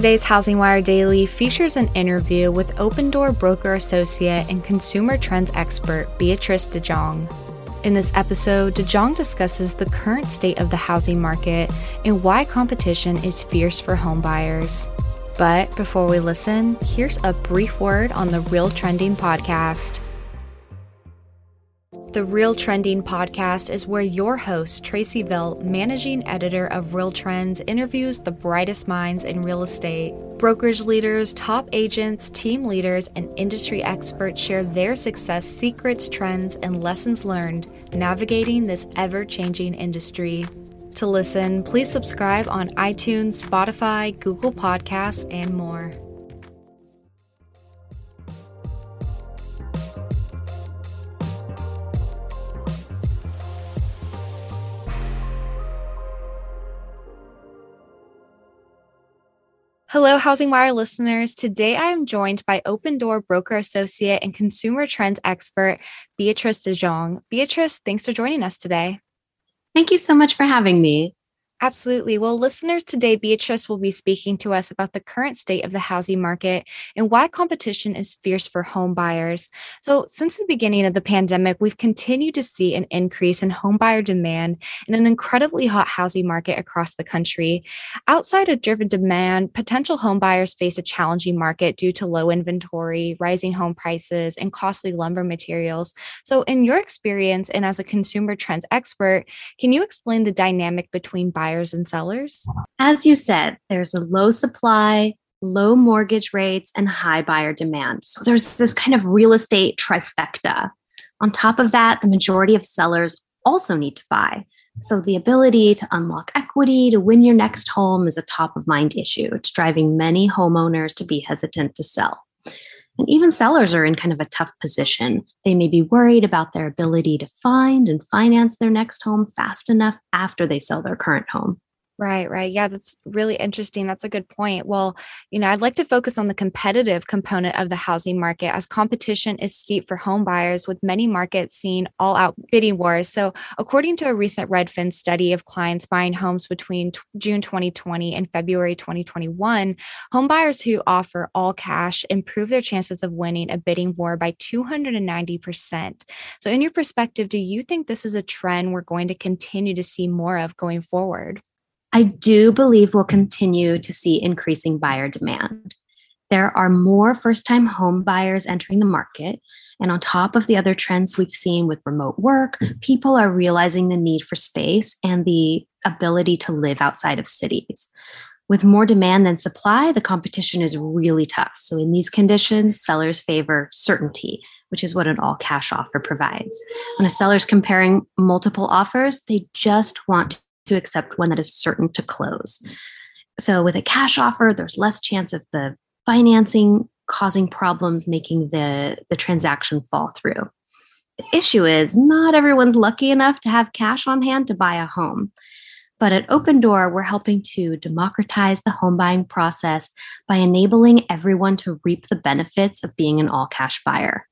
Today's HousingWire Daily features an interview with Opendoor broker associate and consumer trends expert Beatrice de Jong. In this episode, DeJong discusses the current state of the housing market and why competition is fierce for homebuyers. But before we listen, here's a brief word on the Real Trending podcast. The Real Trending podcast is where your host, Tracey Velt, managing editor of RealTrends, interviews the brightest minds in real estate. Brokerage leaders, top agents, team leaders, and industry experts share their success secrets, trends, and lessons learned navigating this ever changing industry. To listen, please subscribe on iTunes, Spotify, Google Podcasts, and more. Hello, HousingWire listeners. Today I am joined by Opendoor broker associate and consumer trends expert, Beatrice de Jong. Beatrice, thanks for joining us today. Thank you so much for having me. Absolutely. Well, listeners, today Beatrice will be speaking to us about the current state of the housing market and why competition is fierce for home buyers. So, since the beginning of the pandemic, we've continued to see an increase in home buyer demand and an incredibly hot housing market across the country. Outside of driven demand, potential home buyers face a challenging market due to low inventory, rising home prices, and costly lumber materials. So, in your experience and as a consumer trends expert, can you explain the dynamic between buyers? Buyers and sellers? As you said, there's a low supply, low mortgage rates, and high buyer demand. So there's this kind of real estate trifecta. On top of that, the majority of sellers also need to buy. So the ability to unlock equity to win your next home is a top of mind issue. It's driving many homeowners to be hesitant to sell. And even sellers are in kind of a tough position. They may be worried about their ability to find and finance their next home fast enough after they sell their current home. Right, right. Yeah, that's really interesting. That's a good point. Well, you know, I'd like to focus on the competitive component of the housing market as competition is steep for home buyers, with many markets seeing all out bidding wars. So, according to a recent Redfin study of clients buying homes between t- June 2020 and February 2021, home buyers who offer all cash improve their chances of winning a bidding war by 290%. So, in your perspective, do you think this is a trend we're going to continue to see more of going forward? I do believe we'll continue to see increasing buyer demand. There are more first time home buyers entering the market. And on top of the other trends we've seen with remote work, mm-hmm. people are realizing the need for space and the ability to live outside of cities. With more demand than supply, the competition is really tough. So, in these conditions, sellers favor certainty, which is what an all cash offer provides. When a seller's comparing multiple offers, they just want to accept one that is certain to close. So with a cash offer, there's less chance of the financing causing problems, making the, the transaction fall through. The issue is not everyone's lucky enough to have cash on hand to buy a home. But at Opendoor, we're helping to democratize the home buying process by enabling everyone to reap the benefits of being an all cash buyer.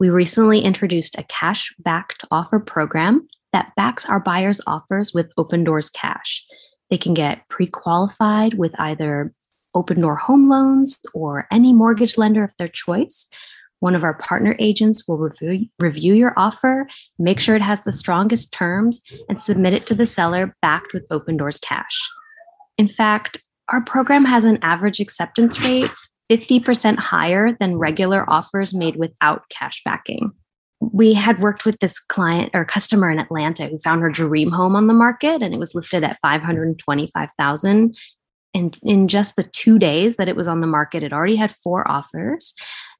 We recently introduced a cash backed offer program that backs our buyers' offers with Opendoor's cash. They can get pre qualified with either Opendoor home loans or any mortgage lender of their choice. One of our partner agents will review, review your offer, make sure it has the strongest terms, and submit it to the seller backed with Opendoor's cash. In fact, our program has an average acceptance rate 50% higher than regular offers made without cash backing we had worked with this client or customer in Atlanta who found her dream home on the market and it was listed at 525,000 and in just the 2 days that it was on the market. It already had four offers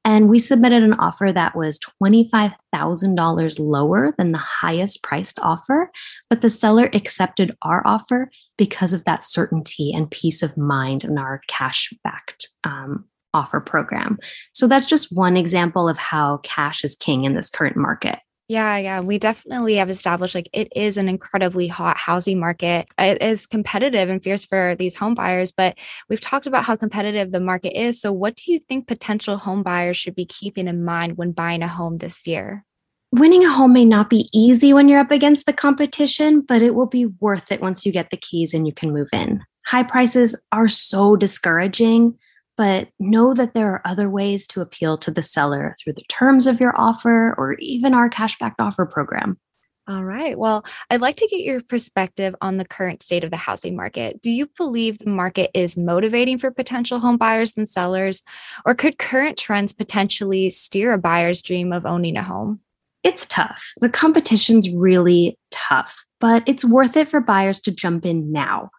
and we submitted an offer that was $25,000 lower than the highest priced offer but the seller accepted our offer because of that certainty and peace of mind in our cash backed um, offer program. So that's just one example of how cash is king in this current market. Yeah, yeah, we definitely have established like it is an incredibly hot housing market. It is competitive and fierce for these home buyers, but we've talked about how competitive the market is. So, what do you think potential home buyers should be keeping in mind when buying a home this year? Winning a home may not be easy when you're up against the competition, but it will be worth it once you get the keys and you can move in. High prices are so discouraging but know that there are other ways to appeal to the seller through the terms of your offer or even our cashback offer program. All right. Well, I'd like to get your perspective on the current state of the housing market. Do you believe the market is motivating for potential home buyers and sellers, or could current trends potentially steer a buyer's dream of owning a home? It's tough. The competition's really tough, but it's worth it for buyers to jump in now.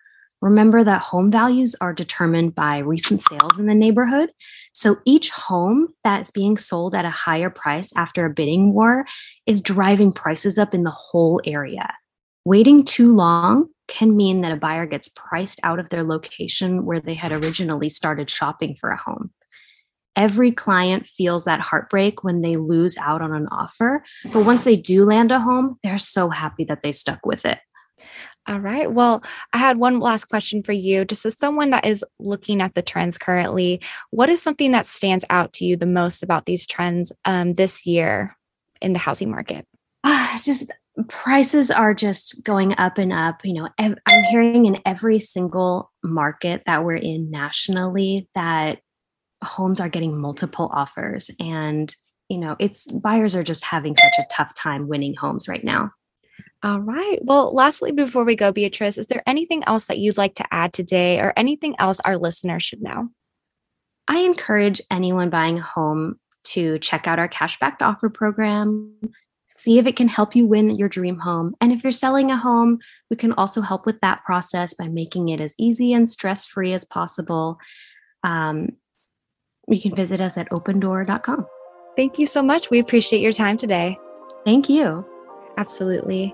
Remember that home values are determined by recent sales in the neighborhood. So each home that's being sold at a higher price after a bidding war is driving prices up in the whole area. Waiting too long can mean that a buyer gets priced out of their location where they had originally started shopping for a home. Every client feels that heartbreak when they lose out on an offer. But once they do land a home, they're so happy that they stuck with it. All right. Well, I had one last question for you. Just as someone that is looking at the trends currently, what is something that stands out to you the most about these trends um, this year in the housing market? Uh, just prices are just going up and up. You know, ev- I'm hearing in every single market that we're in nationally that homes are getting multiple offers. And, you know, it's buyers are just having such a tough time winning homes right now. All right. Well, lastly, before we go, Beatrice, is there anything else that you'd like to add today or anything else our listeners should know? I encourage anyone buying a home to check out our cashback offer program, see if it can help you win your dream home. And if you're selling a home, we can also help with that process by making it as easy and stress free as possible. Um, you can visit us at opendoor.com. Thank you so much. We appreciate your time today. Thank you. Absolutely.